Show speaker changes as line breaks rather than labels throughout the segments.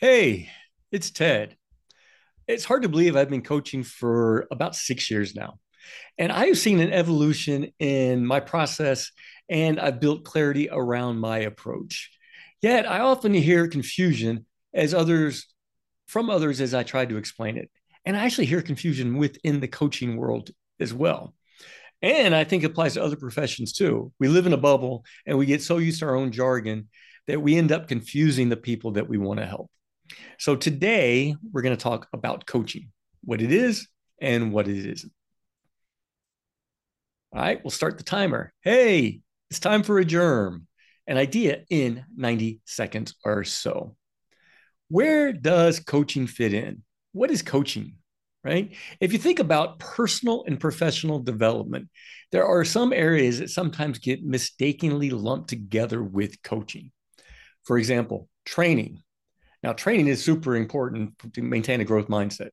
Hey, it's Ted. It's hard to believe I've been coaching for about six years now. And I've seen an evolution in my process and I've built clarity around my approach. Yet I often hear confusion as others from others as I try to explain it. And I actually hear confusion within the coaching world as well. And I think it applies to other professions too. We live in a bubble and we get so used to our own jargon that we end up confusing the people that we want to help. So today we're going to talk about coaching, what it is and what it isn't. All right, we'll start the timer. Hey, it's time for a germ, an idea in 90 seconds or so. Where does coaching fit in? What is coaching? Right? If you think about personal and professional development, there are some areas that sometimes get mistakenly lumped together with coaching. For example, training, now, training is super important to maintain a growth mindset.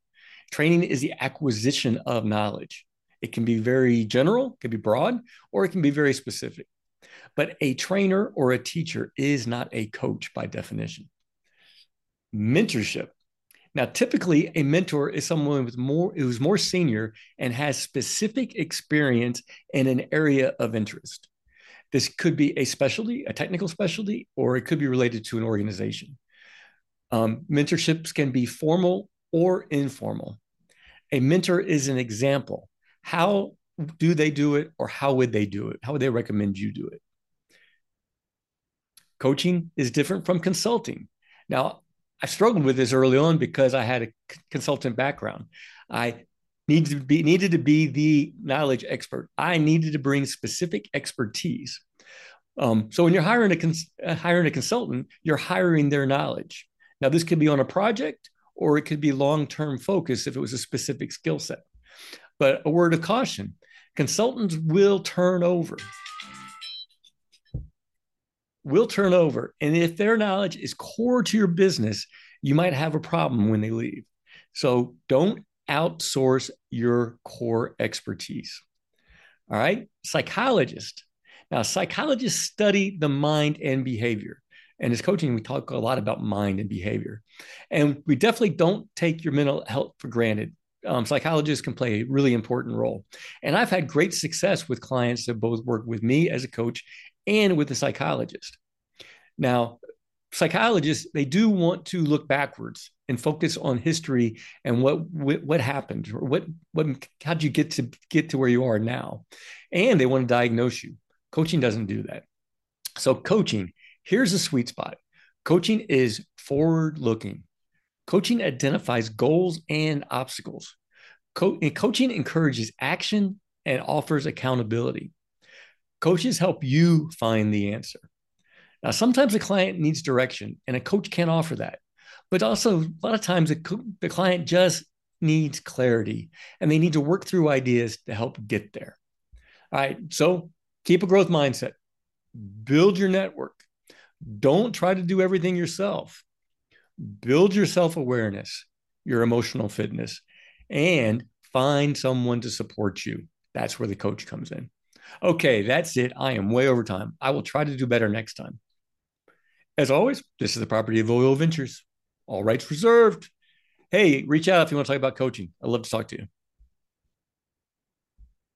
Training is the acquisition of knowledge. It can be very general, it can be broad, or it can be very specific. But a trainer or a teacher is not a coach by definition. Mentorship. Now, typically, a mentor is someone with more who's more senior and has specific experience in an area of interest. This could be a specialty, a technical specialty, or it could be related to an organization. Um, mentorships can be formal or informal. A mentor is an example. How do they do it, or how would they do it? How would they recommend you do it? Coaching is different from consulting. Now, I struggled with this early on because I had a consultant background. I needed to be needed to be the knowledge expert. I needed to bring specific expertise. Um, so when you're hiring a cons- uh, hiring a consultant, you're hiring their knowledge. Now, this could be on a project or it could be long term focus if it was a specific skill set. But a word of caution consultants will turn over. Will turn over. And if their knowledge is core to your business, you might have a problem when they leave. So don't outsource your core expertise. All right. Psychologist. Now, psychologists study the mind and behavior. And as coaching, we talk a lot about mind and behavior. And we definitely don't take your mental health for granted. Um, psychologists can play a really important role. And I've had great success with clients that both work with me as a coach and with a psychologist. Now, psychologists they do want to look backwards and focus on history and what what, what happened or what what how'd you get to get to where you are now and they want to diagnose you coaching doesn't do that so coaching Here's the sweet spot coaching is forward looking. Coaching identifies goals and obstacles. Co- and coaching encourages action and offers accountability. Coaches help you find the answer. Now, sometimes a client needs direction, and a coach can't offer that. But also, a lot of times, the, the client just needs clarity and they need to work through ideas to help get there. All right. So keep a growth mindset, build your network, don't try to do everything yourself. Build your self awareness, your emotional fitness, and find someone to support you. That's where the coach comes in. Okay, that's it. I am way over time. I will try to do better next time. As always, this is the property of Oil Ventures. All rights reserved. Hey, reach out if you want to talk about coaching. I'd love to talk to you.